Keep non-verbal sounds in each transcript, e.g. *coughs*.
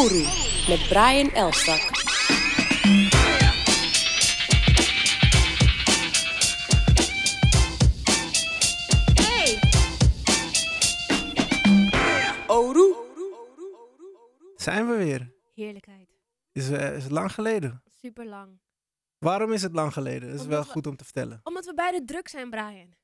Oru met Brian Elstak. Oru. Zijn we weer? Heerlijkheid. Is, eh, is het lang geleden? Super lang. Waarom is het lang geleden? Dat is Omdat wel we- goed om te vertellen. Omdat we beide druk zijn, Brian.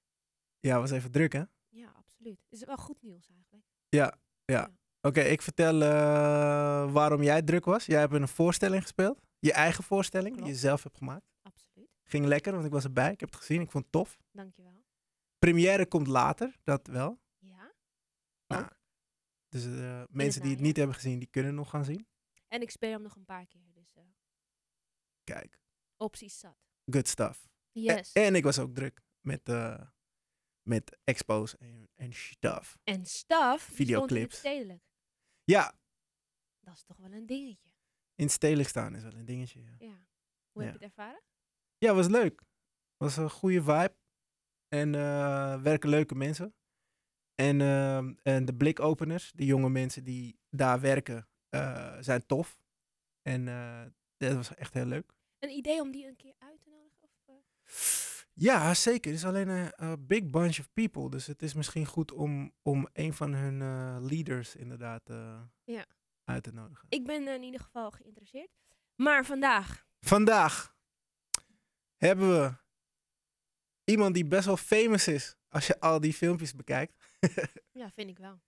Ja, was even druk hè? Ja, absoluut. Is wel goed nieuws eigenlijk. Ja, ja. Oké, ik vertel eh, waarom jij druk was. Jij hebt een voorstelling gespeeld. Je eigen voorstelling, die je zelf hebt gemaakt. Absoluut. Ging lekker, want ik was erbij. Ik heb het gezien. Ik vond het tof. Dankjewel. Première komt later, dat wel. Ja. Nou, Ook. dus eh, mensen die het niet hebben gezien, die kunnen nog gaan zien. En ik speel hem nog een paar keer. Dus eh, Kijk, opties zat. good stuff. En- Yes. En, ik was ook druk met, met expos en, en stuff. En in Videoclips. stedelijk. Ja, Dat is toch wel een dingetje. in stedelijk staan is wel een dingetje. Ja, Ja. Hoe heb je het ervaren? ja was leuk. was een goede vibe. En eh, werken leuke mensen. En, ehm, en de blikopeners, de jonge mensen die daar werken, eh, zijn tof. En eh, dat was echt heel leuk. Een idee om die een keer uit te nodigen? Of? Ja, zeker. Het is alleen een a big bunch of people. Dus het is misschien goed om, om een van hun eh, leaders inderdaad eh, Ja. uit te nodigen. Ik ben eh, in ieder geval geïnteresseerd. Maar vandaag. Vandaag hebben we iemand die best wel famous is als je al die filmpjes bekijkt. *laughs* Ja, vind ik wel.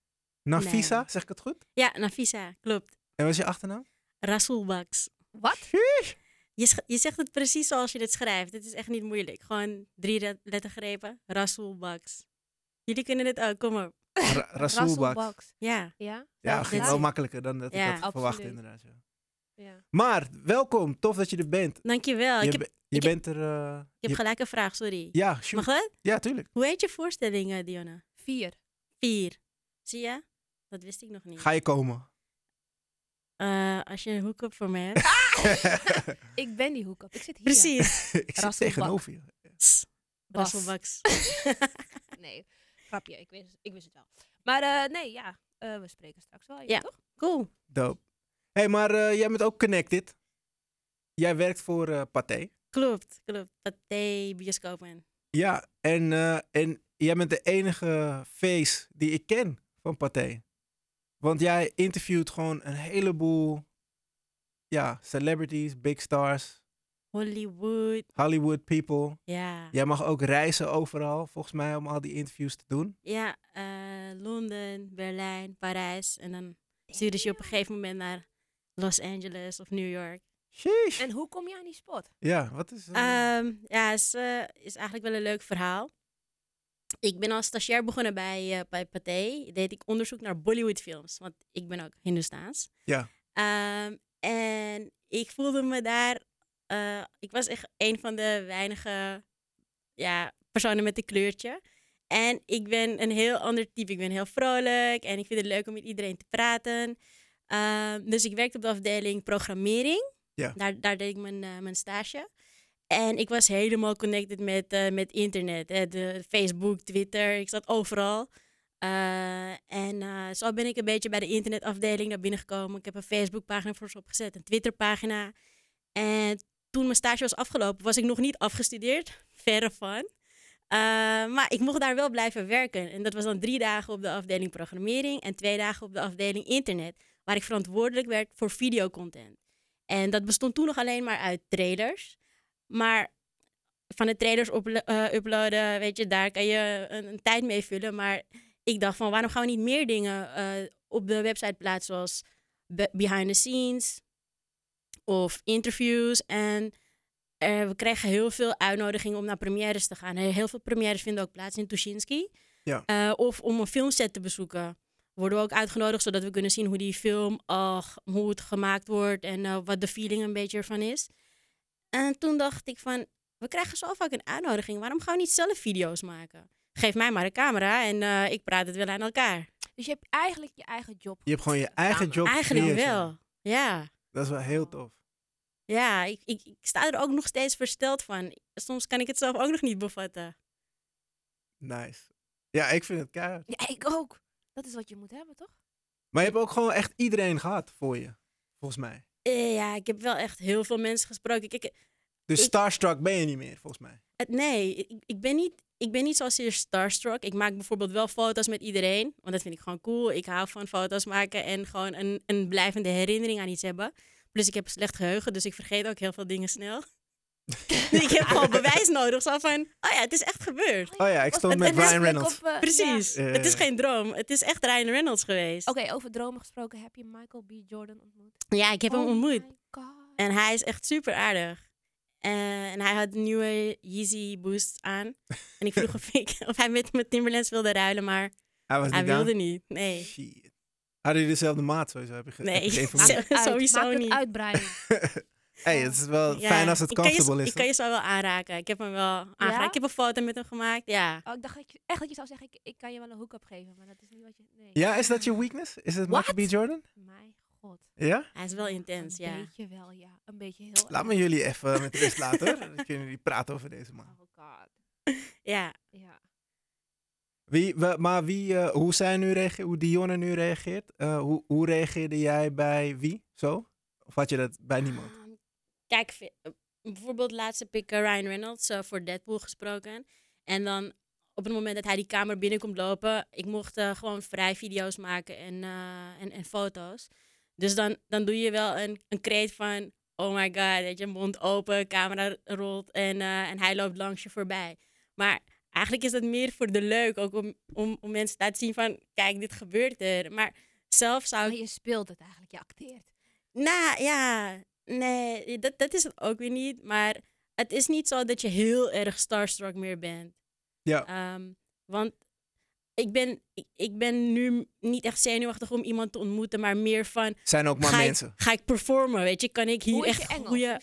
Nafisa, Nee. zeg ik het goed? Ja, Nafisa, klopt. En wat is je achternaam? Rasul Baks. Wat? Je, je zegt het precies zoals je het schrijft. Het is echt niet moeilijk. Gewoon drie let- lettergrepen. Rasul Baks. Jullie kunnen het ook, kom op. Ra Rasool. Ja. Ja? Ja, ging wel makkelijker dan dat Ja, ik had verwacht inderdaad. Ja. Ja. Maar, welkom. Tof dat je er bent. Dankjewel. je Ik heb, je ik heb- bent er... eh, ik heb je- gelijk een vraag, sorry. ja, shoot. Mag dat? Ja, tuurlijk. Hoe heet je voorstelling, eh, Diona? Vier. Vier. Zie je? Dat wist ik nog niet. Ga je komen? Eh, als je een hoek-up voor me hebt. *laughs* Ik ben die hoek op. Ik zit hier. Precies. *laughs* ik zit tegenover je. Baks. *laughs* Nee, grapje. Ik wist, ik wist het wel. Maar eh, nee, ja. eh, we spreken straks wel. even, Ja. Toch? Cool. Dope. hey, maar eh, jij bent ook connected. Jij werkt voor eh Pathé. Klopt, klopt. Pathé, bioscopen. Ja, en, eh, en jij bent de enige face die ik ken van Pathé. Want jij interviewt gewoon een heleboel ja, celebrities, big stars, Hollywood. Hollywood people. Ja. Jij mag ook reizen overal, volgens mij, om al die interviews te doen. Ja, eh, Londen, Berlijn, Parijs. En dan sturen ze je op een gegeven moment naar Los Angeles of New York. Sheesh. En hoe kom je aan die spot? Ja, wat is... Ehm, ja, is, eh, is eigenlijk wel een leuk verhaal. Ik ben als stagiair begonnen bij, eh bij Pathé. Deed ik onderzoek naar Bollywoodfilms, want ik ben ook Hindoestaans. Ja. Ehm, en ik voelde me daar... eh, ik was echt een van de weinige ja, personen met een kleurtje. En ik ben een heel ander type. Ik ben heel vrolijk en ik vind het leuk om met iedereen te praten. Ehm, dus ik werkte op de afdeling programmering. Ja. Daar, daar deed ik mijn, eh, mijn stage. En ik was helemaal connected met, eh, met internet. De Facebook, Twitter, ik zat overal. Eh, en eh, zo ben ik een beetje bij de internetafdeling naar binnen gekomen. Ik heb een Facebookpagina voor ze opgezet, een Twitterpagina. En toen mijn stage was afgelopen, was ik nog niet afgestudeerd. *laughs* Verre van. Maar ik mocht daar wel blijven werken. En dat was dan drie dagen op de afdeling programmering en twee dagen op de afdeling internet. Waar ik verantwoordelijk werd voor videocontent. En dat bestond toen nog alleen maar uit trailers. Maar van de trailers uplo- eh, uploaden, weet je, daar kan je een, een tijd mee vullen. Maar ik dacht van, waarom gaan we niet meer dingen eh, op de website plaatsen zoals be- behind the scenes of interviews. En we kregen heel veel uitnodigingen om naar premières te gaan. Heel veel premières vinden ook plaats in Tuschinski. Ja. Eh, of om een filmset te bezoeken. Worden we ook uitgenodigd zodat we kunnen zien hoe die film, ach, hoe het gemaakt wordt en wat de feeling een beetje ervan is. En toen dacht ik van, we krijgen zo vaak een uitnodiging. Waarom gaan we niet zelf video's maken? Geef mij maar een camera en eh, ik praat het wel aan elkaar. Dus je hebt eigenlijk je eigen job. je hebt gewoon je eigen job Eigenlijk wel. Ja. Dat is wel heel tof. Ja, ik, ik, ik sta er ook nog steeds versteld van. Soms kan ik het zelf ook nog niet bevatten. Nice. Ja, ik vind het keihard. Ja, ik ook. Dat is wat je moet hebben, toch? Maar je hebt ook gewoon echt iedereen gehad voor je. volgens mij. Eh, ja, ik heb wel echt heel veel mensen gesproken. Kijk, Dus Ik- starstruck ben je niet meer, volgens mij. het, nee, ik, ik ben niet... Ik ben niet zozeer starstruck. Ik maak bijvoorbeeld wel foto's met iedereen. Want dat vind ik gewoon cool. Ik hou van foto's maken en gewoon een, een blijvende herinnering aan iets hebben. Plus ik heb slecht geheugen, dus ik vergeet ook heel veel dingen snel. *laughs* ik heb gewoon bewijs nodig. Zo van, oh ja, het is echt gebeurd. Oh ja, ik stond het met Ryan Reynolds. op, eh, Precies. ja. Het is Eh. geen droom. Het is echt Ryan Reynolds geweest. Oké, over dromen gesproken. Heb je Michael B. Jordan ontmoet? Ja, ik heb hem Oh ontmoet. my God. En hij is echt super aardig. en hij had een nieuwe Yeezy Boost aan. En ik vroeg of, *laughs* ik, of hij met mijn Timberlands wilde ruilen, maar Hij was hij niet down? wilde niet. Nee. Shit. Hadden jullie dezelfde maat sowieso? Heb je ge- Nee. het uit. *laughs* Sowieso het niet. uit, Brian. Hey, het is wel Ja, fijn als het ik kan je- comfortable is. Ik kan je zo wel aanraken. Ik heb hem wel aangeraakt. Ik heb een foto met hem gemaakt. Ja. Oh, ik dacht dat je, echt dat je zou zeggen, ik, ik kan je wel een hook-up geven, maar dat is niet wat je... Nee. Ja, is dat je weakness? Is het Michael? B. Jordan? Mijn god. Ja? Hij is wel intens, Een ja. beetje wel, ja. Een beetje heel Laat me jullie even met rust *laughs* laten. Dan kunnen jullie praten over deze man. Oh god. Ja. Ja. Wie, we- maar wie, eh, hoe zij nu reageert, hoe Dionne nu reageert, eh, hoe, hoe reageerde jij bij wie? Zo? Of had je dat bij niemand? Kijk, bijvoorbeeld laatst heb ik eh, Ryan Reynolds eh, voor Deadpool gesproken. En dan op het moment dat hij die kamer binnenkomt lopen, ik mocht eh, gewoon vrij video's maken en, en, en foto's. Dus dan, dan doe je wel een, een kreet van, oh my god, dat je mond open, camera rolt en, en hij loopt langs je voorbij. Maar eigenlijk is dat meer voor de leuk, ook om, om, om mensen te laten zien van, kijk, dit gebeurt er. Maar zelf zou ik Maar je speelt het eigenlijk, je acteert. nou ja, nee, dat, dat is het ook weer niet. Maar het is niet zo dat je heel erg starstruck meer bent. Ja. Ehm, want ik ben, ik, ik ben nu niet echt zenuwachtig om iemand te ontmoeten, maar meer van, Zijn ook maar ga, mensen. ik, ga ik performen, weet je? Kan ik hier Hoe is echt goede...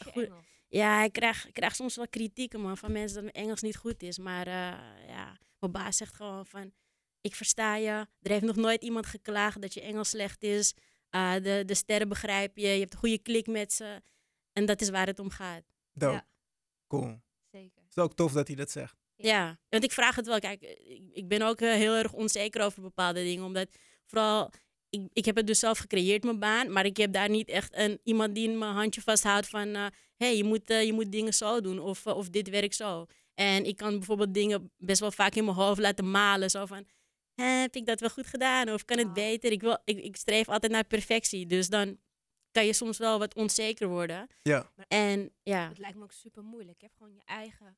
Ja, ik krijg, ik krijg soms wel kritieken man, van mensen dat mijn Engels niet goed is. Maar eh, ja, mijn baas zegt gewoon van, ik versta je. Er heeft nog nooit iemand geklaagd dat je Engels slecht is. Uh, de, de sterren begrijp je, je hebt een goede klik met ze. En dat is waar het om gaat. Dope. Ja. Cool. Zeker. Het is ook tof dat hij dat zegt. Ja, want ik vraag het wel. Kijk, ik, ben ook eh, heel erg onzeker over bepaalde dingen. Omdat vooral, ik, ik heb het dus zelf gecreëerd, mijn baan. Maar ik heb daar niet echt een, iemand die mijn handje vasthoudt van... Hé, hey, je, moet, eh, je moet dingen zo doen of, eh, of dit werkt zo. En ik kan bijvoorbeeld dingen best wel vaak in mijn hoofd laten malen. Zo van, "Hè, heb ik dat wel goed gedaan? Of kan het beter? Ik, wil, ik, ik streef altijd naar perfectie. Dus dan kan je soms wel wat onzeker worden. Ja. En ja... Het lijkt me ook super moeilijk. Je hebt gewoon je eigen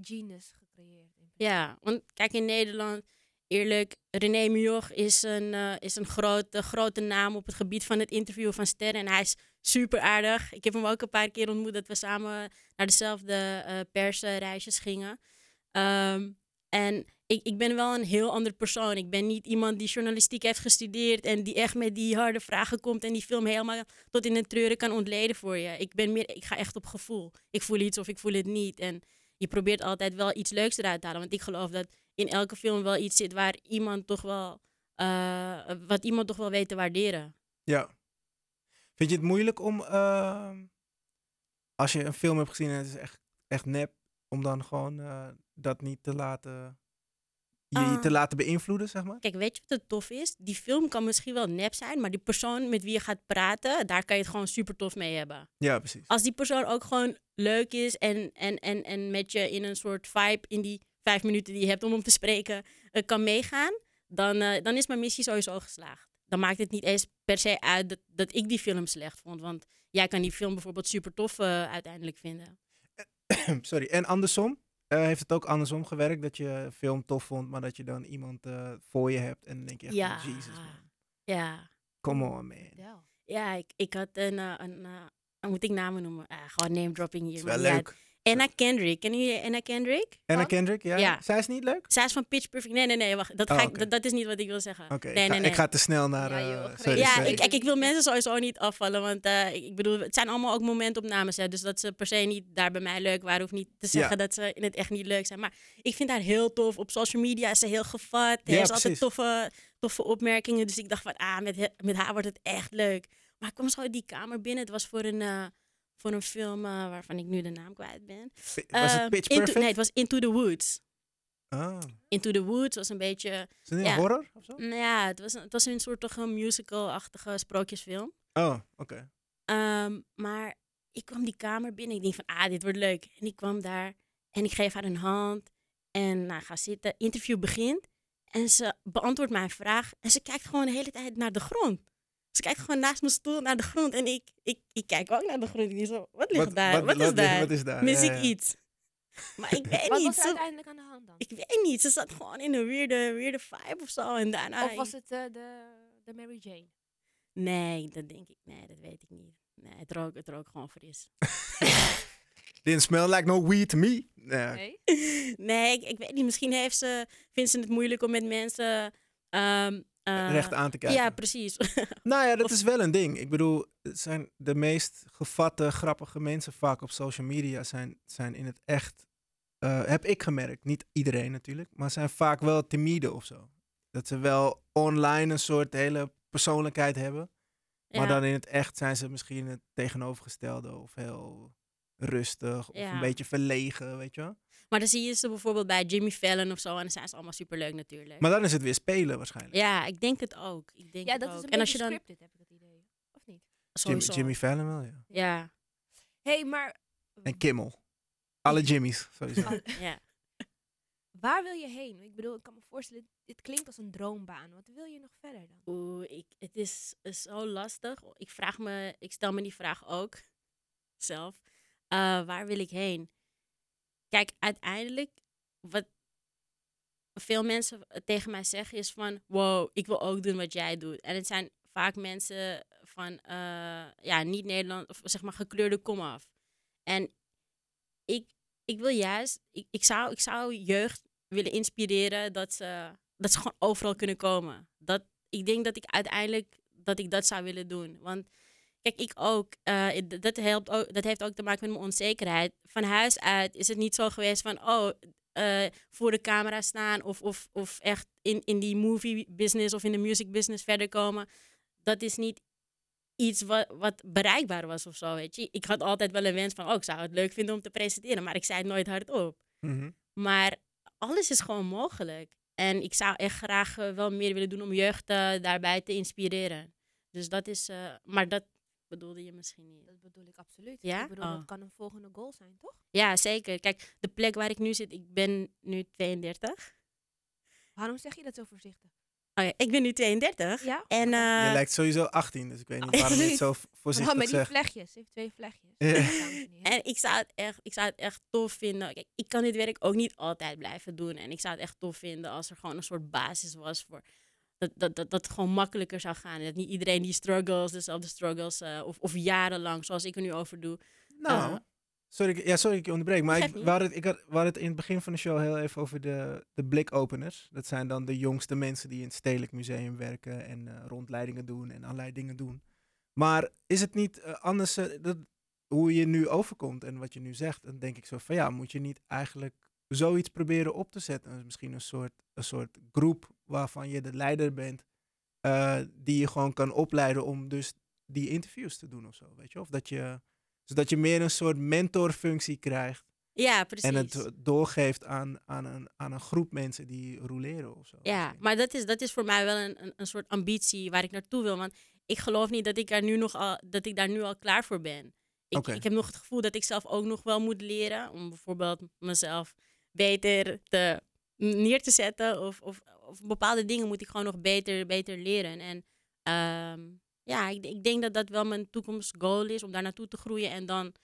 genus gecreëerd. Ja, want kijk in Nederland, eerlijk, René Mioch is een, eh, is een grote, grote naam op het gebied van het interviewen van sterren. En hij is super aardig. Ik heb hem ook een paar keer ontmoet dat we samen naar dezelfde eh persreisjes gingen. Ehm, en ik, ik ben wel een heel ander persoon. Ik ben niet iemand die journalistiek heeft gestudeerd en die echt met die harde vragen komt en die film helemaal tot in het treuren kan ontleden voor je. Ik, ben meer, ik ga echt op gevoel. Ik voel iets of ik voel het niet. En je probeert altijd wel iets leuks eruit te halen. Want ik geloof dat in elke film wel iets zit waar iemand toch wel, eh, wat iemand toch wel weet te waarderen. Ja. Vind je het moeilijk om, ehm, als je een film hebt gezien en het is echt, echt nep, om dan gewoon eh, dat niet te laten, je, te Ah. laten beïnvloeden, zeg maar? Kijk, weet je wat het tof is? Die film kan misschien wel nep zijn, maar die persoon met wie je gaat praten, daar kan je het gewoon super tof mee hebben. Ja, precies. Als die persoon ook gewoon leuk is en, en, en, en met je in een soort vibe in die vijf minuten die je hebt om hem te spreken eh, kan meegaan, dan, eh, dan is mijn missie sowieso geslaagd. Dan maakt het niet eens per se uit dat, dat ik die film slecht vond. Want jij kan die film bijvoorbeeld super tof uiteindelijk vinden. *coughs* Sorry. En andersom? Eh, heeft het ook andersom gewerkt dat je een film tof vond, maar dat je dan iemand eh, voor je hebt en dan denk je echt, Ja. Jesus man, Ja, come on man. Ja ik, ik had een, eh, een eh, moet ik namen noemen? Ah, gewoon name dropping hier. is wel leuk. Anna Kendrick. Kennen jullie Anna Kendrick? Anna Wat? Kendrick, ja? Ja. Zij is niet leuk? Zij is van Pitch Perfect. Nee, nee, nee, wacht. Dat, Oh, ga ik, dat, dat is niet wat ik wil zeggen. Oké, nee, ik, ga- nee, nee. ik ga te snel naar... Ja, eh, joh, sorry, great. ja, sorry. ik, kijk, ik wil mensen sowieso niet afvallen, want eh, ik ik bedoel, het zijn allemaal ook momentopnames, hè, dus dat ze per se niet daar bij mij leuk waren, hoeft niet te zeggen Ja. dat ze in het echt niet leuk zijn. Maar ik vind haar heel tof. Op social media is ze heel gevat. Ja, Ja, heeft altijd toffe, toffe opmerkingen, dus ik dacht van, ah, met, met haar wordt het echt leuk. Maar ik kwam zo uit die kamer binnen. Het was voor een, eh, voor een film eh, waarvan ik nu de naam kwijt ben. Was Eh, het Pitch Into- Perfect? nee, het was Into the Woods. Ah, Into the Woods was een beetje is het een Ja. horror of zo? nou ja, het was, een- het was een soort toch een musical-achtige sprookjesfilm. Oh, oké. Ehm, maar ik kwam die kamer binnen. Ik denk van, ah, dit wordt leuk. En ik kwam daar en ik geef haar een hand. En nou, ga zitten. Interview begint. En ze beantwoordt mijn vraag. En ze kijkt gewoon de hele tijd naar de grond. Ze kijkt gewoon naast mijn stoel naar de grond. En ik, ik, ik kijk ook naar de grond. Ik denk zo, wat ligt daar? Wat, is daar? Wat is daar? Mis Ja, ik ja. iets? Maar ik weet *laughs* Wat niet. was er uiteindelijk aan de hand dan? ik weet niet. Ze zat gewoon in een weirde, weirde vibe of zo. En daarna... Of was het eh, de, de Mary Jane? Nee, dat denk ik. Nee, dat weet ik niet. Nee, het rook, het rook gewoon fris. *laughs* Didn't smell like no weed to me. Nee. Nee? *laughs* Nee, ik, ik weet niet. Misschien heeft ze, vindt ze het moeilijk om met mensen... ehm, eh, Recht aan te kijken. Ja, precies. *laughs* Nou ja, dat Of- is wel een ding. Ik bedoel, zijn de meest gevatte, grappige mensen vaak op social media zijn, zijn in het echt, eh, heb ik gemerkt. Niet iedereen natuurlijk, maar zijn vaak wel timide of zo. Dat ze wel online een soort hele persoonlijkheid hebben. Maar dan in het echt zijn ze misschien het tegenovergestelde of heel rustig of Ja. een beetje verlegen, weet je wel. Maar dan zie je ze bijvoorbeeld bij Jimmy Fallon of zo. En dan zijn ze allemaal superleuk natuurlijk. Maar dan is het weer spelen waarschijnlijk. Ja, ik denk het ook. Ik denk Ja, het dat is een en als beetje je dan... scripted, heb ik het idee. Of niet? Jimmy. Jimmy Fallon wel, ja. Ja, hey, maar... En Kimmel. Alle Jimmys, sowieso. Oh, ja. Waar wil je heen? Ik bedoel, ik kan me voorstellen, dit klinkt als een droombaan. Wat wil je nog verder dan? Oeh, ik, het is, is zo lastig. Ik vraag me, ik stel me die vraag ook zelf. Eh, waar wil ik heen? Kijk, uiteindelijk, wat veel mensen tegen mij zeggen is van, wow, ik wil ook doen wat jij doet. En het zijn vaak mensen van, eh, ja, niet Nederland, of zeg maar gekleurde komaf. En ik, ik wil juist, ik, ik, zou, ik zou jeugd willen inspireren dat ze, dat ze gewoon overal kunnen komen. Dat, ik denk dat ik uiteindelijk dat ik dat zou willen doen. Want kijk, ik ook, eh, dat, helpt ook, dat heeft ook te maken met mijn onzekerheid. Van huis uit is het niet zo geweest van, oh, eh, voor de camera staan of, of, of echt in, in die movie business of in de music business verder komen. Dat is niet iets wat, wat bereikbaar was of zo, weet je. Ik had altijd wel een wens van, oh, ik zou het leuk vinden om te presenteren, maar ik zei het nooit hardop. Mhm. Maar alles is gewoon mogelijk. En ik zou echt graag eh, wel meer willen doen om jeugd daarbij te inspireren. Dus dat is, maar dat bedoelde je misschien niet. Dat bedoel ik absoluut. Ja? Ik bedoel, Oh. dat kan een volgende goal zijn, toch? Ja, zeker. Kijk, de plek waar ik nu zit, ik ben nu 32. Waarom zeg je dat zo voorzichtig? Oh ja, ik ben nu 32. Ja? En Je eh, lijkt sowieso 18, dus ik weet niet *laughs* waarom je het zo v- Oh, voorzichtig met die vlechtjes. Ze heeft twee vlechtjes. Ja. En ik zou, het echt, ik zou het echt tof vinden. Kijk, ik kan dit werk ook niet altijd blijven doen. En ik zou het echt tof vinden als er gewoon een soort basis was voor. Dat, dat, dat, gewoon makkelijker zou gaan. En dat niet iedereen die struggles, dezelfde struggles, eh, of, of jarenlang, zoals ik er nu over doe. Nou, Eh, sorry, ik- ja, sorry ik je onderbreek, maar ik, hadden het, ik had, hadden het in het begin van de show heel even over de, de blikopeners. Dat zijn dan de jongste mensen die in het Stedelijk Museum werken en eh, rondleidingen doen en allerlei dingen doen. Maar is het niet anders, dat, hoe je nu overkomt en wat je nu zegt, dan denk ik zo van ja, moet je niet eigenlijk zoiets proberen op te zetten? Misschien een soort, een soort groep waarvan je de leider bent, eh, die je gewoon kan opleiden om dus die interviews te doen of zo, weet je? Of dat je, zodat je meer een soort mentorfunctie krijgt Ja, precies. en het doorgeeft aan, aan, een, aan een groep mensen die roleren of zo. Ja, maar dat is, dat is voor mij wel een, een, een soort ambitie waar ik naartoe wil. Want ik geloof niet dat ik, er nu nog al, dat ik daar nu al klaar voor ben. Ik, ik heb nog het gevoel dat ik zelf ook nog wel moet leren. Om bijvoorbeeld mezelf beter te, neer te zetten. Of, of, of bepaalde dingen moet ik gewoon nog beter, beter leren. En ehm, ja, ik, ik denk dat dat wel mijn toekomstgoal is. Om daar naartoe te groeien. En dan,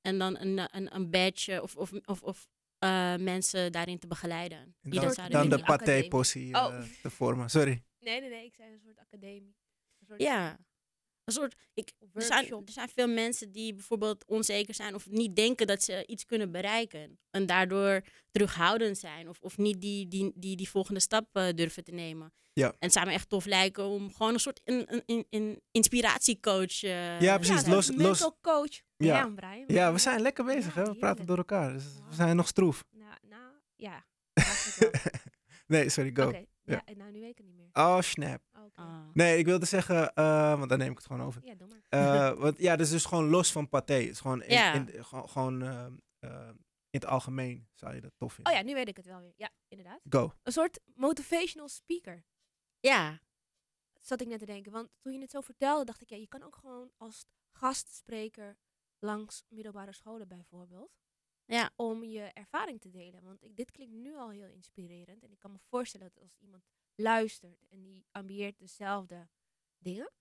en dan een, een, een badge of, of, of, of eh, mensen daarin te begeleiden. En dan, dat zouden dan de paté-possie Oh. eh, te vormen. Sorry. Nee, nee, nee. Ik zei een soort academie. Een soort Ja. Een soort, ik, er, zijn, er zijn veel mensen die bijvoorbeeld onzeker zijn of niet denken dat ze iets kunnen bereiken. En daardoor terughoudend zijn of, of niet die, die, die, die volgende stap eh, durven te nemen. Ja. En het zou me echt tof lijken om gewoon een soort een, een, een, een inspiratiecoach... eh, Ja, precies. Ja, los, los. mental coach. Ja. Ja, Brian. Ja, we zijn lekker bezig, Ja, hè? We praten door elkaar. Dus we zijn nog stroef. Nou, nou, ja. *laughs* nee, sorry, go. Oké, ja. nou nu weet ik het niet meer. Oh, snap. Ah. Nee, ik wilde zeggen, eh, want dan neem ik het gewoon over. Ja, doe maar. Eh, *laughs* want ja, dat is dus gewoon los van paté. Het is gewoon in, Ja. in- gewoon, gewoon eh, in het algemeen zou je dat tof vinden. Oh ja, nu weet ik het wel weer. Ja, inderdaad. Go. Een soort motivational speaker. ja, zat ik net te denken. Want toen je het zo vertelde, dacht ik, ja, je kan ook gewoon als gastspreker langs middelbare scholen bijvoorbeeld. Ja. Om je ervaring te delen. Want ik, dit klinkt nu al heel inspirerend. En ik kan me voorstellen dat als iemand luistert en die ambieert dezelfde dingen,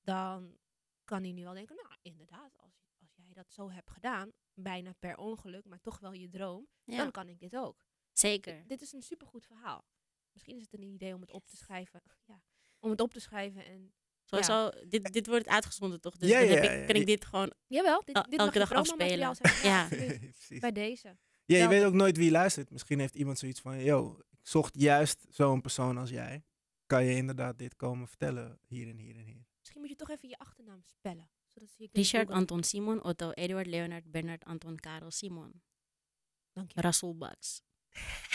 dan kan hij nu al denken, nou inderdaad, als, als jij dat zo hebt gedaan, bijna per ongeluk, maar toch wel je droom, Ja, dan kan ik dit ook. zeker. Dit is een supergoed verhaal. Misschien is het een idee om het op te schrijven. *laughs* Ja, om het op te schrijven en... Sowieso, dit, dit wordt uitgezonden toch? Dus Ja, dan ja, ik, ja. kan ik dit gewoon... Jawel, dit, dit elke dag afspelen. *laughs* Ja. *laughs* Bij deze. Ja, je Wel weet ook nooit wie luistert. Misschien heeft iemand zoiets van, yo, zocht juist zo'n persoon als jij. Kan je inderdaad dit komen vertellen hier en hier en hier. Misschien moet je toch even je achternaam spellen. Zodat ze je Richard. Anton Simon, Otto Eduard Leonard Bernard Anton Karel Simon. Dank je. Rasul Bax.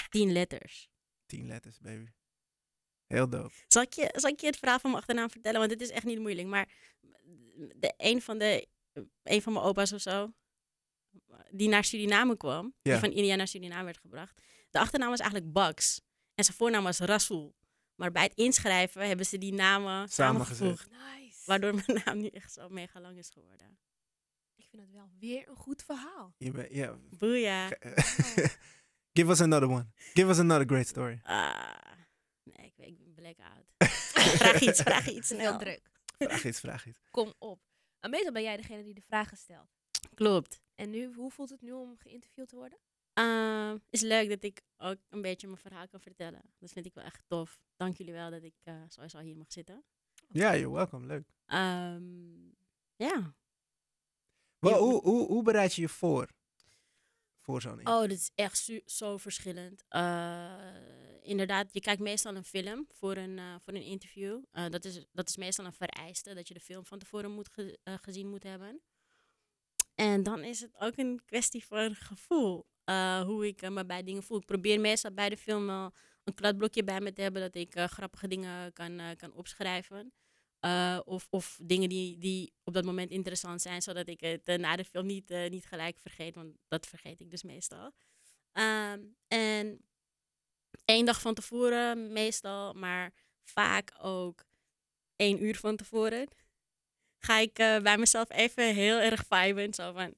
Tien letters. Tien letters, baby. Heel dope. Zal ik, je, zal ik je het verhaal van mijn achternaam vertellen? Want dit is echt niet moeilijk. Maar de, een, van de, een van mijn opa's of zo, die naar Suriname kwam, Ja. die van India naar Suriname werd gebracht. De achternaam was eigenlijk Bax. En zijn voornaam was Rasul. Maar bij het inschrijven hebben ze die namen Samengezet. samengevoegd. Nice. Waardoor mijn naam nu echt zo mega lang is geworden. Ik vind het wel weer een goed verhaal. Je bent- ja. Boeia. *laughs* Give us another one. Give us another great story. Ah, nee, ik, weet- ik ben blackout. *laughs* vraag iets, vraag iets *laughs* Heel snel. druk. Vraag iets, vraag iets. Kom op. En meestal ben jij degene die de vragen stelt. Klopt. En nu, hoe voelt het nu om geïnterviewd te worden? Ehm, is leuk dat ik ook een beetje mijn verhaal kan vertellen. Dat vind ik wel echt tof. Dank jullie wel dat ik eh sowieso hier mag zitten. Ja, you're welcome. Leuk. Ehm, ja. Ja. hoe, hoe, hoe bereid je je voor? Voor zo'n Oh, dit is echt zo verschillend. Eh, inderdaad, je kijkt meestal een film voor een, eh, voor een interview. Dat, is, dat is meestal een vereiste, dat je de film van tevoren moet ge- gezien moet hebben. En dan is het ook een kwestie van gevoel. Eh, hoe ik eh, me bij dingen voel. Ik probeer meestal bij de film een kladblokje bij me te hebben, dat ik eh, grappige dingen kan, kan opschrijven. Of, of dingen die, die op dat moment interessant zijn, zodat ik het na de film niet, niet gelijk vergeet, want dat vergeet ik dus meestal. Ehm, en één dag van tevoren meestal, maar vaak ook één uur van tevoren, ga ik bij mezelf even heel erg viben. Zo van,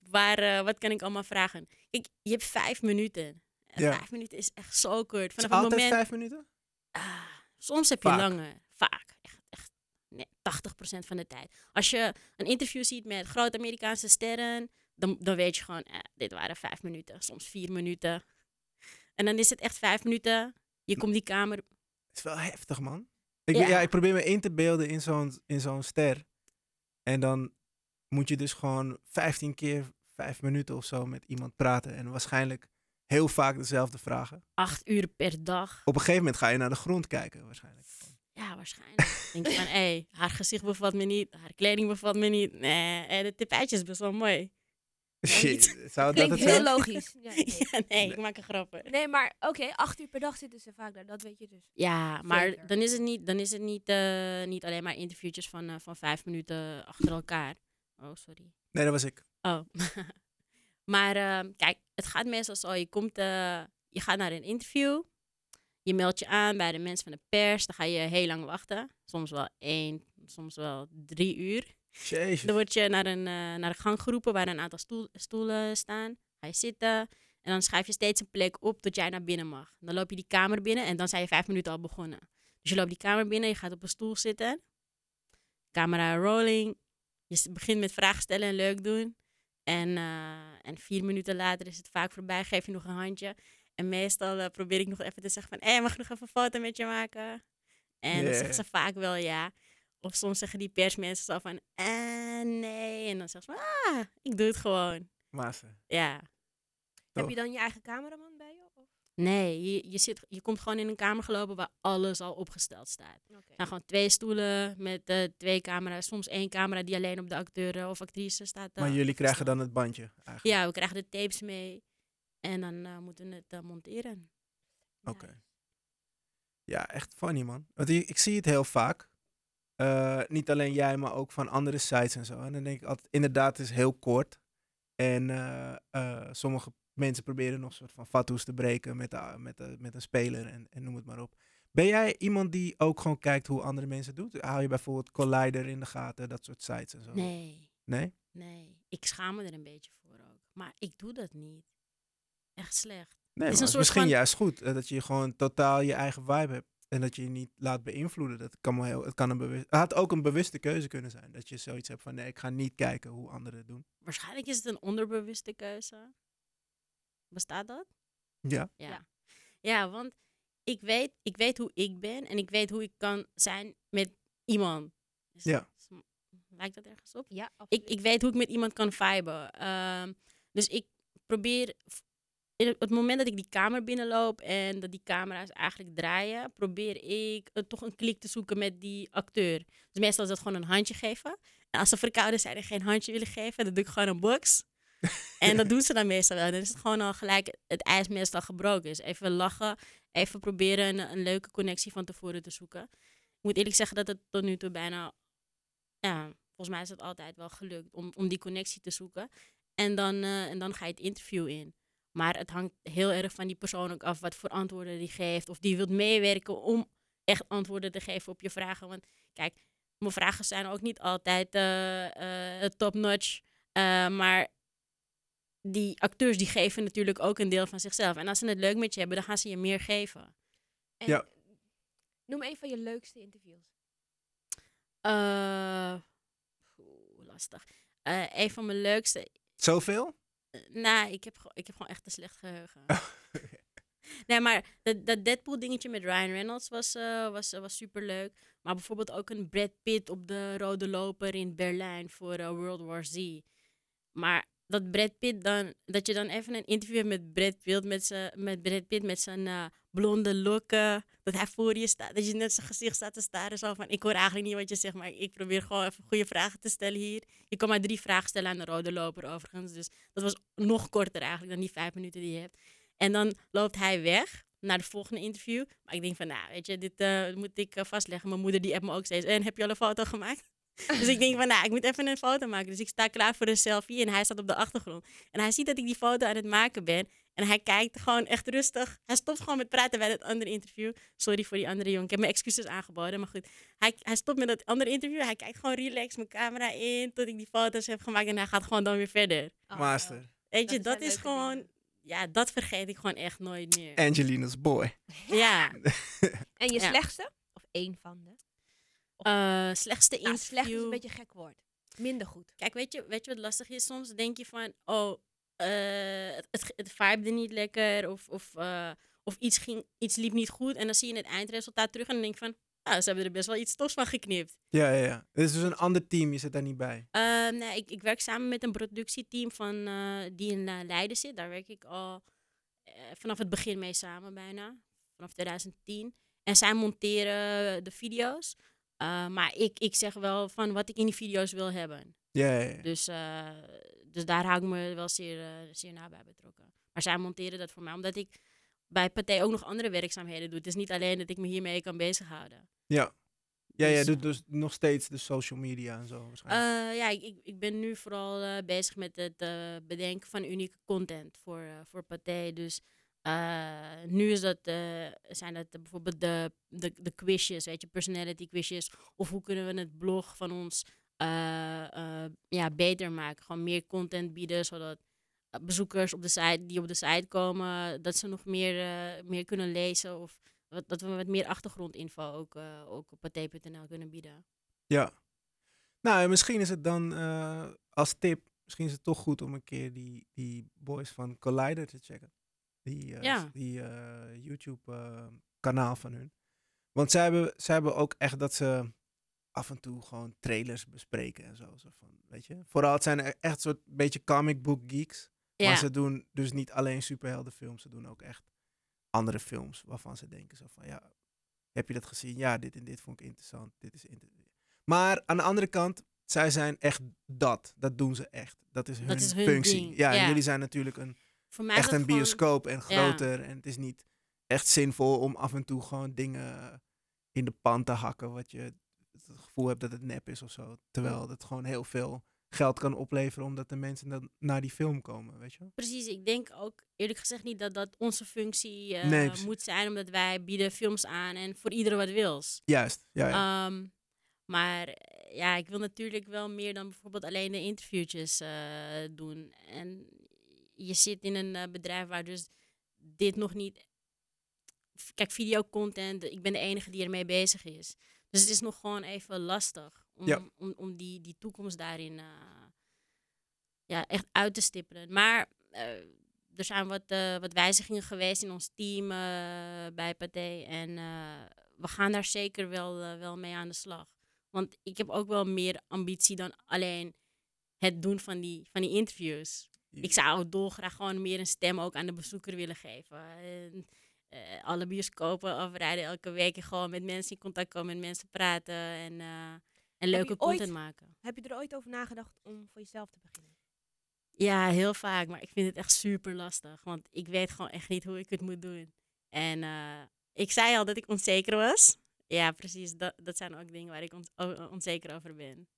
waar, eh, wat kan ik allemaal vragen? Kijk, je hebt vijf minuten. Ja. Vijf minuten is echt zo kort. Vanaf het moment... vijf minuten? Ah, soms heb je Vaak. langer. Vaak. Echt, echt nee, 80% van de tijd. Als je een interview ziet met grote Amerikaanse sterren, dan, dan weet je gewoon, eh, dit waren vijf minuten, soms vier minuten. En dan is het echt vijf minuten. Je komt die kamer. Het is wel heftig, man. Ik, Ja. ja. ik probeer me in te beelden in zo'n, in zo'n ster. En dan moet je dus gewoon 15 keer vijf minuten of zo met iemand praten. En waarschijnlijk heel vaak dezelfde vragen. Acht uur per dag. Op een gegeven moment ga je naar de grond kijken, waarschijnlijk. Ja, waarschijnlijk. denk je van, hé, hey, haar gezicht bevalt me niet, haar kleding bevalt me niet. Nee, eh, de tapijtje is best wel mooi. *laughs* Shit, zou dat Klinkt het heel zijn? logisch. *laughs* Ja, *laughs* nee. ja, nee, ik maak een grappen. Nee, maar oké, acht uur per dag zitten ze vaak daar. Dat weet je dus. Ja, maar Zeker. dan is het niet, dan is het niet, eh, niet alleen maar interviewtjes van, eh, van vijf minuten achter elkaar. Oh, sorry. Nee, dat was ik. Oh. *laughs* maar ehm, kijk, het gaat meestal zo. Je, komt, eh, je gaat naar een interview. Je meldt je aan bij de mensen van de pers. Dan ga je heel lang wachten. Soms wel één, soms wel drie uur. Jezus. Dan word je naar een, eh, naar een gang geroepen waar een aantal stoel, stoelen staan. Ga je zitten. En dan schrijf je steeds een plek op tot jij naar binnen mag. Dan loop je die kamer binnen en dan zijn je vijf minuten al begonnen. Dus je loopt die kamer binnen, je gaat op een stoel zitten. Camera rolling. Je begint met vragen stellen en leuk doen. En, eh, en vier minuten later is het vaak voorbij, geef je nog een handje. En meestal eh, probeer ik nog even te zeggen van... Hé, mag ik nog even een foto met je maken? En dan Yeah. zeggen ze vaak wel ja. Of soms zeggen die persmensen zo van... Eh, nee. En dan zeggen ze van... Ah, ik doe het gewoon. Maassen. Ja. Heb je dan je eigen cameraman? Nee, je, je, zit, je komt gewoon in een kamer gelopen waar alles al opgesteld staat. Zijn gewoon twee stoelen met eh, twee camera's. Soms één camera die alleen op de acteur eh, of actrice staat. eh, Maar jullie krijgen dan het bandje eigenlijk? Ja, we krijgen de tapes mee. En dan eh, moeten we het eh, monteren. Oké. Ja, echt funny man. Want ik, ik zie het heel vaak. Eh, niet alleen jij, maar ook van andere sites en zo. En dan denk ik altijd, inderdaad, het is heel kort. En eh, eh, sommige mensen proberen nog een soort van fatsoes te breken met, de- met, de- met een speler en, en noem het maar op. Ben jij iemand die ook gewoon kijkt hoe andere mensen doen? Hou je bijvoorbeeld Collider in de gaten, dat soort sites en zo? Nee, Nee? nee. Ik schaam me er een beetje voor ook. Maar ik doe dat niet. Echt slecht. Nee, is een soort misschien van- juist goed. eh, Dat je gewoon totaal je eigen vibe hebt. En dat je je niet laat beïnvloeden. Dat kan wel heel, het, kan een bewust, het had ook een bewuste keuze kunnen zijn. Dat je zoiets hebt van nee, ik ga niet kijken hoe anderen het doen. Waarschijnlijk is het een onderbewuste keuze. Bestaat dat? Ja. Ja. Ja. Ja, want ik weet, ik weet hoe ik ben en ik weet hoe ik kan zijn met iemand. Is- Ja. lijkt dat ergens op? Ja, Ik, absoluut. ik weet hoe ik met iemand kan viben. Ehm, dus ik probeer, in het- het moment dat ik die kamer binnenloop en dat die camera's eigenlijk draaien, probeer ik eh, toch een klik te zoeken met die acteur. Dus meestal is dat gewoon een handje geven. En als ze verkouden zijn en geen handje willen geven, dan doe ik gewoon een box. En dat *laughs* doen ze dan meestal wel. Dan is het gewoon al gelijk het ijs meestal gebroken. Dus even lachen, even proberen een, een leuke connectie van tevoren te zoeken. Ik moet eerlijk zeggen dat het tot nu toe bijna, ja, volgens mij is het altijd wel gelukt om, om die connectie te zoeken. En dan, eh, en dan ga je het interview in. Maar het hangt heel erg van die persoon ook af wat voor antwoorden die geeft. Of die wilt meewerken om echt antwoorden te geven op je vragen. Want kijk, mijn vragen zijn ook niet altijd eh, top-notch. maar die acteurs die geven natuurlijk ook een deel van zichzelf. En als ze het leuk met je hebben, dan gaan ze je meer geven. En Ja. Noem een van je leukste interviews. Eh, lastig. Eh, een van mijn leukste. Zoveel? eh, nou, ik heb, gewoon- ik heb gewoon echt een slecht geheugen. *laughs* nee, maar dat, dat Deadpool dingetje met Ryan Reynolds was, eh, was, was super leuk. Maar bijvoorbeeld ook een Brad Pitt op de rode loper in Berlijn voor World War Z. Maar dat Brad Pitt dan, dat je dan even een interview hebt met Brad Pitt met zijn, met Brad Pitt met zijn eh, blonde lokken, dat hij voor je staat, dat je net zijn gezicht staat te staren zo van, ik hoor eigenlijk niet wat je zegt, maar ik probeer gewoon even goede vragen te stellen hier. Je kan maar drie vragen stellen aan de rode loper overigens, dus dat was nog korter eigenlijk dan die vijf minuten die je hebt. En dan loopt hij weg naar de volgende interview. Maar ik denk van, nou, weet je, dit eh, moet ik eh, vastleggen. Mijn moeder die appt me ook steeds. En heb je al een foto gemaakt? Dus ik denk van, nou, ik moet even een foto maken. Dus ik sta klaar voor een selfie en hij staat op de achtergrond. En hij ziet dat ik die foto aan het maken ben. En hij kijkt gewoon echt rustig. Hij stopt gewoon met praten bij het andere interview. Sorry voor die andere jongen. Ik heb mijn excuses aangeboden. Maar goed, hij, hij stopt met dat andere interview. Hij kijkt gewoon relaxed mijn camera in tot ik die foto's heb gemaakt. En hij gaat gewoon dan weer verder. Oh, Master. Weet Dat je, dat is gewoon... dingen. Ja, dat vergeet ik gewoon echt nooit meer. Angelina's boy. Ja. *laughs* En je Ja. slechtste? Of één van de? Eh, slechtste Ja, interview. slecht is een beetje een gek woord. Minder goed. Kijk, weet je, weet je wat lastig is? Soms denk je van, oh, eh, het, het, vibede niet lekker of, of, eh, of iets, ging, iets liep niet goed. En dan zie je het eindresultaat terug en dan denk je van, ah, ze hebben er best wel iets tofs van geknipt. Ja, ja, ja. Het is dus een ander team, je zit daar niet bij. Eh, nee, ik, ik werk samen met een productieteam van, eh, die in Leiden zit. Daar werk ik al eh, vanaf het begin mee samen bijna. Vanaf 2010. En zij monteren de video's. Eh, maar ik, ik zeg wel van wat ik in die video's wil hebben. Ja, ja, ja. Dus, eh, dus daar hou ik me wel zeer, eh, zeer nabij betrokken. Maar zij monteren dat voor mij, omdat ik bij Pathé ook nog andere werkzaamheden doe. Het is niet alleen dat ik me hiermee kan bezighouden. Ja, ja, ja Dus, doet dus nog steeds de social media en zo waarschijnlijk. Ja, ik, ik- ben nu vooral bezig met het bedenken van unieke content voor, voor Pathé. Dus eh, nu is dat, eh, zijn dat eh, bijvoorbeeld de, de, de quizjes, weet je, personality quizjes. Of hoe kunnen we het blog van ons ja, beter maken. Gewoon meer content bieden, zodat bezoekers op de site, die op de site komen, dat ze nog meer, meer kunnen lezen. Of dat we wat meer achtergrondinfo ook, ook op pathé.nl kunnen bieden. Ja. Nou, en misschien is het dan als tip, misschien is het toch goed om een keer die, die boys van Collider te checken. Die, eh, Ja. die eh, YouTube-kanaal van hun. Want zij hebben, zij hebben ook echt dat ze af en toe gewoon trailers bespreken en zo. zo van, weet je? Vooral het zijn e- echt een soort beetje comic book geeks. Ja. Maar ze doen dus niet alleen superheldenfilms, ze doen ook echt andere films waarvan ze denken zo van ja, heb je dat gezien? Ja, dit en dit vond ik interessant. Dit is inter- maar aan de andere kant, zij zijn echt dat. Dat doen ze echt. Dat is hun, is hun functie. Ja, en ja. jullie zijn natuurlijk een, Voor mij is echt dat een gewoon- bioscoop en groter. En het is niet echt zinvol om af en toe gewoon dingen in de pan te hakken. Wat je het gevoel hebt dat het nep is of zo. Terwijl het gewoon heel veel geld kan opleveren omdat de mensen dan naar die film komen, weet je wel? Precies, ik denk ook eerlijk gezegd niet dat dat onze functie eh, Nee, moet zijn, omdat wij bieden films aan en voor iedereen wat wils. Juist, ja, ja. Ehm, maar eh, ja, ik wil natuurlijk wel meer dan bijvoorbeeld alleen de interviewtjes eh, doen. En je zit in een eh, bedrijf waar dus dit nog niet. Kijk, videocontent, ik ben de enige die ermee bezig is. Dus het is nog gewoon even lastig om, Ja. om, om die, die toekomst daarin eh, ja, echt uit te stippelen. Maar eh, er zijn wat, wat wijzigingen geweest in ons team bij Pathé. En we gaan daar zeker wel, wel mee aan de slag. Want ik heb ook wel meer ambitie dan alleen het doen van die, van die interviews. Ik zou dolgraag gewoon meer een stem ook aan de bezoeker willen geven. En, eh, alle bioscopen afrijden elke week en gewoon met mensen in contact komen, met mensen praten en, eh, en leuke ooit- content maken. Heb je er ooit over nagedacht om voor jezelf te beginnen? Ja, heel vaak. Maar ik vind het echt super lastig. Want ik weet gewoon echt niet hoe ik het moet doen. En eh, ik zei al dat ik onzeker was. Ja, precies. Dat, dat zijn ook dingen waar ik on- onzeker over ben.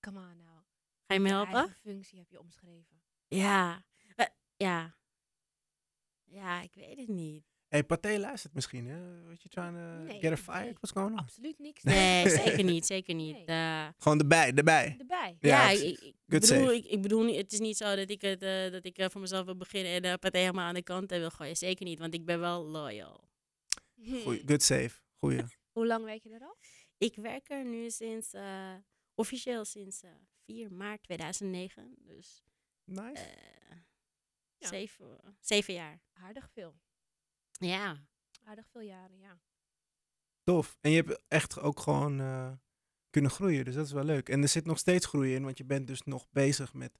Come on nou. Ga je me helpen? eigen functie heb je omschreven. Ja. Eh, ja. Ja, ik weet het niet. Hey, Pathé luistert misschien, hè? What you trying to Nee, get a fired? nee. What's going on? Absoluut niks. *laughs* Nee, zeker niet. Zeker niet. Nee. Eh, Gewoon erbij, erbij. Erbij. Ja, Ja, ik, ik- ik Good bedoel, save. ik, ik bedoel, niet- het is niet zo dat ik, het, eh, dat ik eh, voor mezelf wil beginnen en de partij helemaal aan de kant eh, wil gooien. Zeker niet, want ik ben wel loyal. Goeie, good save. Goeie. *laughs* Hoe lang werk je er al? Ik werk er nu sinds, eh, officieel sinds eh 4 maart 2009. Dus Nice. eh, Ja. zeven, zeven jaar. Aardig veel. Ja. Aardig veel jaren, ja. Tof. En je hebt echt ook gewoon eh, kunnen groeien, dus dat is wel leuk. En er zit nog steeds groei in, want je bent dus nog bezig met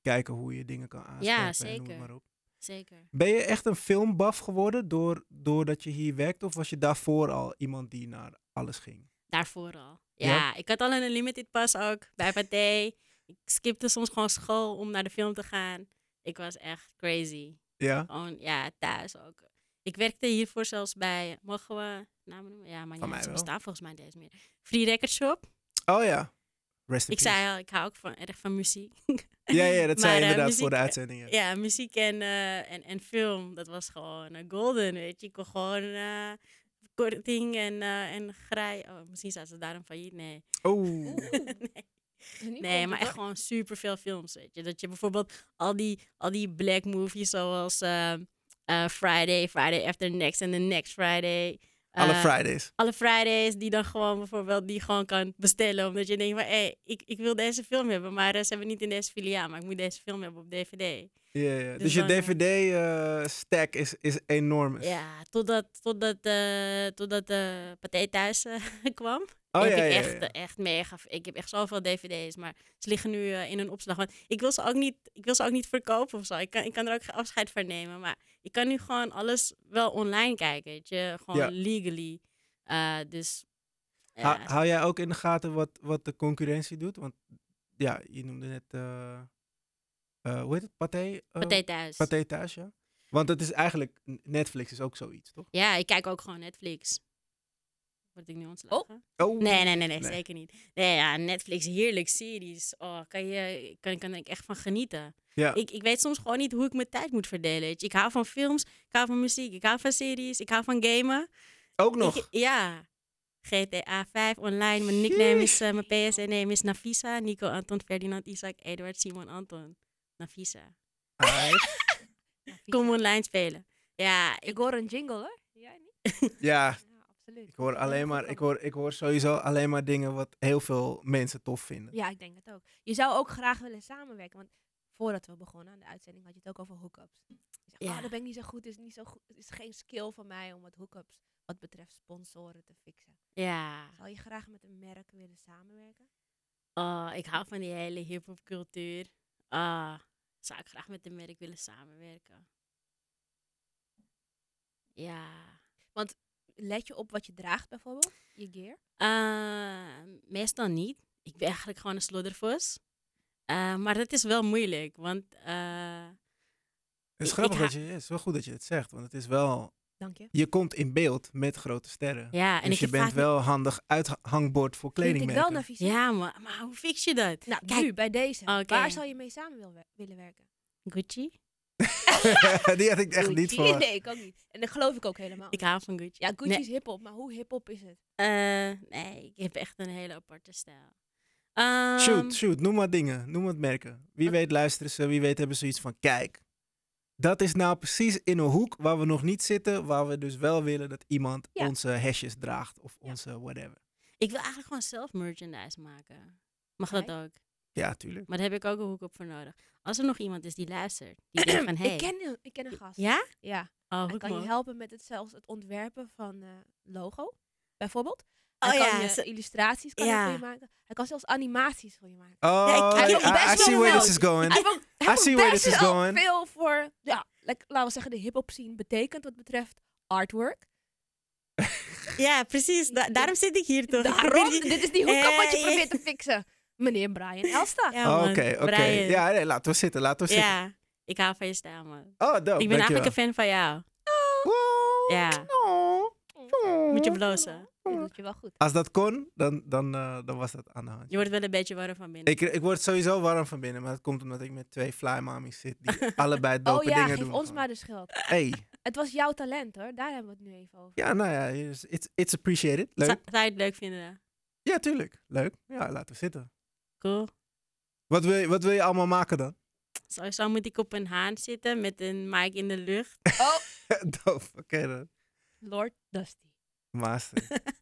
kijken hoe je dingen kan aanscherpen. en noem zeker. het maar op. Zeker. Ben je echt een filmbaf geworden door, doordat je hier werkt? Of was je daarvoor al iemand die naar alles ging? Daarvoor al. Ja, Ja? ik had al een limited pas ook bij Pathé. Ik skipte soms gewoon school om naar de film te gaan. Ik was echt crazy. Ja? Gewoon, ja, thuis ook. Ik werkte hiervoor zelfs bij, mogen we namen noemen? Ja, maar ja, ze bestaan volgens mij eens meer. Free Record Shop. Oh ja. Rest Ik zei al, ik hou ook van, erg van muziek. Ja, ja, dat *laughs* zei je eh, inderdaad muziek, voor de eh, uitzending. Ja. Ja, muziek en, eh, en, en film, dat was gewoon golden, weet je. Ik kon gewoon korting en, en grij... Oh, misschien zijn ze daarom failliet, nee. Oeh. *laughs* Nee, Nee, maar echt gewoon superveel films, weet je. Dat je bijvoorbeeld al die, al die black movies zoals eh, eh, Friday, Friday After Next en The Next Friday. Alle eh, Fridays. alle Fridays die dan gewoon bijvoorbeeld die gewoon kan bestellen. Omdat je denkt van, hé, ik, ik wil deze film hebben, maar ze hebben niet in deze filiaal. Maar ik moet deze film hebben op DVD. Ja, ja. Dus, dus je eh, DVD-stack is, is enorm. Ja, totdat, totdat, eh totdat Pathé thuis *laughs* kwam. Oh heb ja, ik ja, echt, ja. eh, echt mega. Ik heb echt zoveel dvd's, maar ze liggen nu eh, in een opslag. Want ik wil ze ook niet, ik wil ze ook niet verkopen of zo. Ik kan, ik kan er ook geen afscheid van nemen. Maar ik kan nu gewoon alles wel online kijken. Weet je? Gewoon legally. Eh, dus. Ha- ja, hou jij ook in de gaten wat, wat de concurrentie doet? Want ja, je noemde net, eh, eh, hoe heet het? Pathé? eh, Pathé thuis. Pathé thuis, ja. Want het is eigenlijk, Netflix is ook zoiets, toch? Ja, ik kijk ook gewoon Netflix. Word ik nu ontslagen? Oh. Nee, nee, nee, nee, Nee. zeker niet. Nee, ja, Netflix, heerlijk series. Oh, kan je, kan, kan ik echt van genieten. Ja. Ik, ik weet soms gewoon niet hoe ik mijn tijd moet verdelen. Ik hou van films, ik hou van muziek, ik hou van series, ik hou van gamen. ook nog. Ik- ja. GTA 5 online. Mijn nickname is, eh, mijn PSN-name is Nafisa. Nico, Anton, Ferdinand, Isaac, Eduard, Simon, Anton. Nafisa. Alright. *laughs* Kom online spelen. Ja, Ik ik, hoor een jingle hoor. Jij niet? ja, Ja, *laughs* absoluut. ik hoor, alleen maar, ik, hoor, ik hoor sowieso alleen maar dingen wat heel veel mensen tof vinden. Ja, ik denk het ook. Je zou ook graag willen samenwerken. Want voordat we begonnen aan de uitzending had je het ook over hookups. Je zegt, Ja. oh, daar ben ik niet zo goed. Is niet zo goed. Is geen skill van mij om wat hookups wat betreft sponsoren te fixen. ja. Zou je graag met een merk willen samenwerken? Oh, ik hou van die hele hip-hop cultuur. Ah, zou ik graag met de merk willen samenwerken. Ja. Let je op wat je draagt bijvoorbeeld? Je gear? Eh, meestal niet. Ik ben eigenlijk gewoon een sloddervos. Eh, maar dat is wel moeilijk, want eh, Het is Ik- grappig ik dat je, het is wel goed dat je het zegt, want het is wel Dank je. je komt in beeld met grote sterren. Ja, en dus ik je bent wel handig uithangbord voor Vind ik kledingmerken. wel naar Ja, maar, maar hoe fix je dat? Nou, Kijk. nu, bij deze. Oké. Waar zou je mee samen wil willen werken? Gucci? *laughs* Die had ik echt niet voor. Nee, ik ook niet. En dat geloof ik ook helemaal Ik hou van Gucci. Ja, Gucci Nee. is hip-hop, maar hoe hip-hop is het? Eh, nee, ik heb echt een hele aparte stijl. Ehm, Shoot, shoot, noem maar dingen. Noem wat merken. Wie weet luisteren ze, wie weet hebben ze iets van, kijk. Dat is nou precies in een hoek waar we nog niet zitten, waar we dus wel willen dat iemand Ja. onze hashjes draagt of Ja. onze whatever. Ik wil eigenlijk gewoon zelf merchandise maken. Mag dat ook? Ja, tuurlijk. Maar daar heb ik ook een hoek op voor nodig. Als er nog iemand is die luistert, die denkt van, *clears throat* hey. ik, ken, een- ik ken een gast. Ja? Ja. Oh, Hij kan je helpen met het, zelfs het ontwerpen van eh, logo, bijvoorbeeld. Oh Hij ja, kan je zo- illustraties kan Ja. voor je maken. Hij kan zelfs animaties voor je maken. Oh, ik- I, I- I see where this is going. Hij I see where best this is going. veel voor, ja, like, laten we zeggen, de hip-hop scene betekent wat betreft artwork. Ja, precies. Da- *laughs* daarom zit ik hier toch. Daarom, dit is die hoek wat je Eh, probeert te fixen. Meneer Brian Elsta. Ja, Oh. Oké, oké. Brian. Ja, nee, laten we zitten, laten we zitten. Ja, ik hou van je stijl, man. Oh, dope, ik ben dankjewel. eigenlijk een fan van jou. Oh, Ja. oh. Moet je blozen. Dat doet je wel goed. Als dat kon, dan, dan, eh, dan was dat aan de hand. Je wordt wel een beetje warm van binnen. Ik, ik word sowieso warm van binnen, maar dat komt omdat ik met twee fly mamies zit die *laughs* allebei dope Oh ja, dingen geef doen. ons maar de schuld. Hey, Het was jouw talent hoor, daar hebben we het nu even over. ja, nou ja, it's, it's- appreciated. Leuk. Zou, zou je het leuk vinden? Ja, tuurlijk. Leuk. Ja, laten we zitten. Cool. Wat wil, je, wat wil je allemaal maken dan? Sowieso moet ik op een haan zitten met een mic in de lucht. *laughs* dope, oké dan. Lord Dusty. Master. *laughs*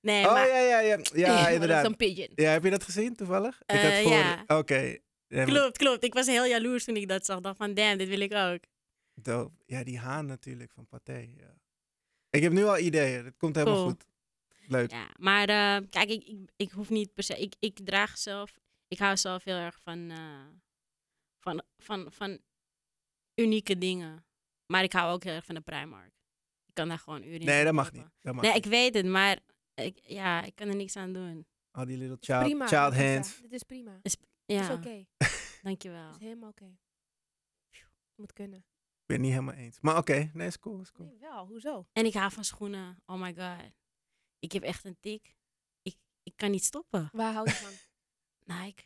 Nee, oh maar ja, ja, ja. Ja, *laughs* Dat is inderdaad. een pigeon. Ja, heb je dat gezien toevallig? ik Eh, had voor... ja. Oké. Ja, maar klopt, klopt. Ik was heel jaloers toen ik dat zag. dacht van, damn, dit wil ik ook. Dope. Ja, die haan natuurlijk van Pathé. Ja. Ik heb nu al ideeën. Het komt helemaal Cool. goed. Leuk. Ja, maar eh, kijk, ik, ik, ik hoef niet per se. Ik, ik draag zelf. Ik hou zelf heel erg van, eh, van, van, van unieke dingen. Maar ik hou ook heel erg van de Primark. Ik kan daar gewoon uren in Nee, dat mag niet. Dat mag Nee, niet. ik weet het, maar ik, ja, ik kan er niks aan doen. Al die little Is child, prima. child hands. Dit is prima. Ja, Het is oké. *laughs* dankjewel. Het is helemaal oké. Het moet kunnen. Ik ben het niet helemaal eens. Maar oké, nee, is cool, is cool. Nee, wel, hoezo? En ik hou van schoenen. Oh my god. Ik heb echt een tik. Ik, ik kan niet stoppen. Waar hou je van? *laughs* Nike,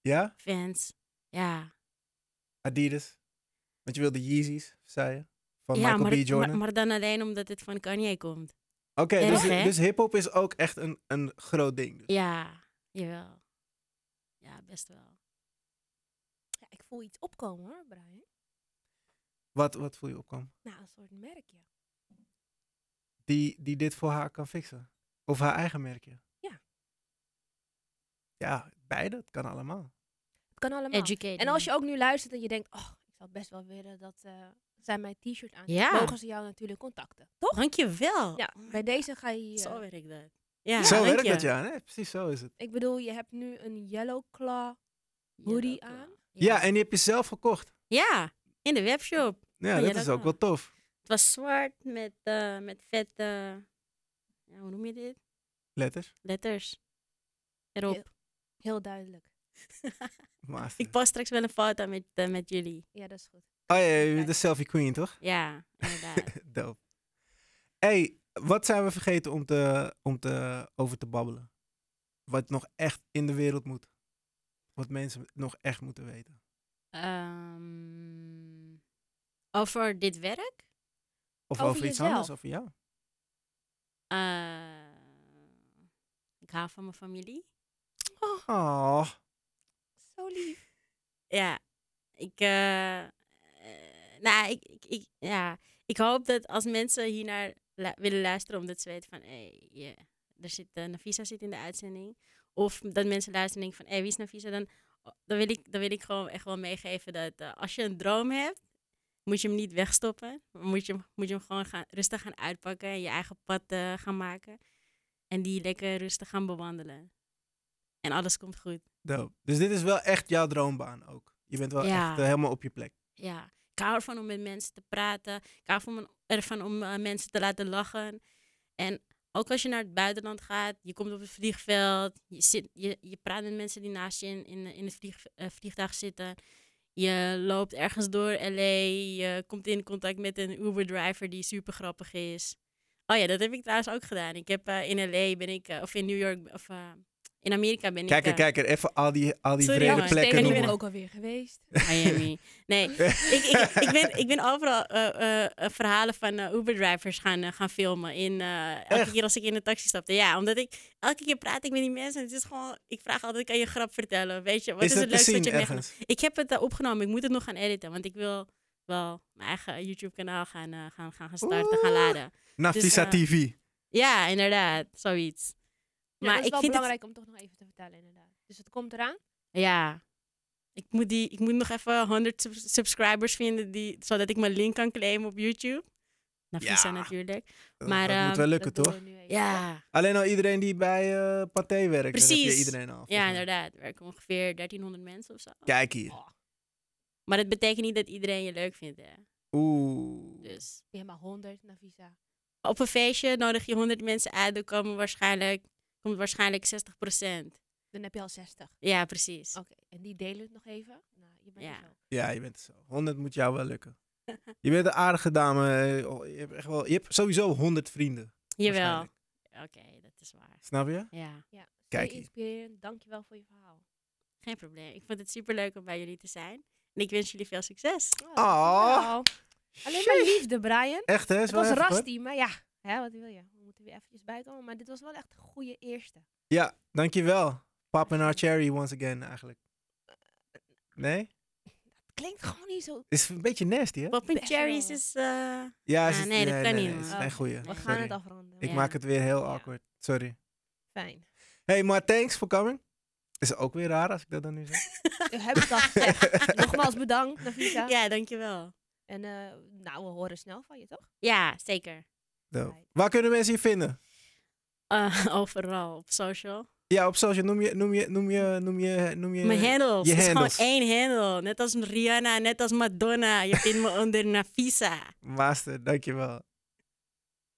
Ja? Vans. Ja, Adidas. Want je wilde Yeezys, zei je? Van ja Michael maar, B. Jordan. maar, maar dan alleen omdat het van Kanye komt. Oké, dus, dus hip-hop is ook echt een, een groot ding. Dus. Ja, jawel. Ja, best wel. Ja, ik voel iets opkomen hoor, Brian. Wat, wat voel je opkomen? Nou, een soort merkje. Die, die dit voor haar kan fixen? Of haar eigen merkje? Ja. Ja, beide. Het kan allemaal. Het kan allemaal. En als je ook nu luistert en je denkt, oh, ik zou best wel willen dat eh, zij mijn t-shirt aan. Ja. Mogen ze jou natuurlijk contacten, toch? Dankjewel. Ja, Oh bij deze ga je... God, Zo werkt dat. Ja, zo werkt dat, ja. Nee, precies zo is het. ik bedoel, je hebt nu een yellow claw hoodie Yellow aan. Ja. en die heb je zelf gekocht. Ja, in de webshop. Ja, dat is ook wel tof. Het was zwart met, eh met vette, ja, hoe noem je dit? Letters. Letters. Erop. Ja. Heel duidelijk. *laughs* Ik post straks wel een foto met, eh, met jullie. Ja, dat is goed. Oh ja, je bent de selfie queen, toch? Ja, inderdaad. *laughs* Dope. hey, wat zijn we vergeten om, te, om te, over te babbelen? Wat nog echt in de wereld moet. Wat mensen nog echt moeten weten. Ehm, over dit werk? Of Over over, iets jezelf. anders, over jou. Eh, ik hou van mijn familie. Oh, Zo lief. Ja, ik, eh, eh, nou, ik, ik, ik, ja, ik hoop dat als mensen hiernaar lu- willen luisteren, omdat ze weten van, hé, hey, er zit, uh, Nafisa zit in de uitzending. Of dat mensen luisteren en denken van, hé, wie is Nafisa? Dan, dan, wil ik, dan wil ik gewoon echt wel meegeven dat als je een droom hebt, moet je hem niet wegstoppen. Moet je, hem- moet je hem gewoon gaan, rustig gaan uitpakken en je eigen pad eh, gaan maken. En die lekker rustig gaan bewandelen. En alles komt goed. dope. Dus dit is wel echt jouw droombaan ook. Je bent wel Ja. echt eh, helemaal op je plek. Ja, ik hou ervan om met mensen te praten. Ik hou ervan, om eh, mensen te laten lachen. En ook als je naar het buitenland gaat, je komt op het vliegveld, je, zit, je, je praat met mensen die naast je in, in, in het vlieg, vliegtuig zitten. Je loopt ergens door LA, je komt in contact met een Uber-driver die super grappig is. Oh ja, dat heb ik trouwens ook gedaan. Ik heb eh, in LA ben ik, eh, of in New York, of eh, in Amerika ben Kijk er, ik... kijk er, even al die, al die Sorry, vrede jongens, plekken Steven, ik ik ben ook alweer geweest. Miami. Nee, *laughs* ik, ik, ik, ben, ik ben overal eh, eh, eh, verhalen van Uber-drivers gaan, gaan filmen. In, eh, elke Echt? keer als ik in de taxi stapte. Ja, omdat ik elke keer praat ik met die mensen. Het is gewoon, ik vraag altijd, kan je een grap vertellen? Weet je, wat is, is het het te leukste wat je hebt? Ik heb het eh, opgenomen. Ik moet het nog gaan editen. Want ik wil wel mijn eigen YouTube-kanaal gaan, gaan, gaan, gaan starten, gaan laden. Nafisa Dus, TV. Ja, inderdaad. Zoiets. Ja, maar dat is ik wel vind het... belangrijk om toch nog even te vertellen, inderdaad. Dus het komt eraan. Ja. Ik moet, die, ik moet nog even 100 sub- subscribers vinden, die, zodat ik mijn link kan claimen op YouTube. Nou, Visa Ja. natuurlijk. Dat- maar, dat moet ehm, wel lukken, Dat doen toch? we nu even. Ja, Alleen al iedereen die bij eh Pathé werkt, dan heb je Precies. iedereen al. ja inderdaad. Er werken ongeveer 1300 mensen of zo. Kijk hier. Oh, Maar dat betekent niet dat iedereen je leuk vindt. Hè. Oeh. Dus hebt maar 100 naar visa. op een feestje nodig je 100 mensen uit, dan komen waarschijnlijk, komt waarschijnlijk 60%. Dan heb je al 60. Ja, precies. Oké, en die delen het nog even. Nou, je bent Ja. er zo. Ja, je bent er zo. 100 moet jou wel lukken. *laughs* Je bent een aardige dame. eh, oh, Je hebt, echt wel, je hebt sowieso 100 vrienden. Jawel. Oké, dat is waar. Snap je? Ja, Ja, Kijk inspirerend. Dankjewel voor je verhaal. geen probleem. Ik vond het super leuk om bij jullie te zijn. En ik wens jullie veel succes. Oh, Ah. Alleen maar liefde, Brian. Echt hè? Het was. Rusty, maar ja. Hè, wat wil je? We moeten weer eventjes bijkomen. Maar dit was wel echt een goede eerste. Ja, dankjewel. Pop and our cherry once again eigenlijk. Nee? Klinkt gewoon niet zo... Is een beetje nasty hè? Pop and cherries is... eh, Ja, Ah, is- nee, dat kan niet, is geen goeie. We gaan Sorry. het afronden. Ik Ja. maak het weer heel Ja. awkward. Sorry. Fijn. Hey, maar thanks for coming. Is ook weer raar als ik dat dan nu zeg. *laughs* We hebben het al gezegd. *laughs* Nogmaals bedankt, Navita. ja, dankjewel. En eh, nou, we horen snel van je, toch? Ja, zeker. Dope. Right. Waar kunnen mensen je vinden? Eh, overal op social. Ja, op social. Noem je, noem je, noem je, noem je, noem je... Mijn handles. je Het is handles. gewoon één handle. Net als Rihanna, net als Madonna. Je vindt me onder Nafisa. Master, dankjewel.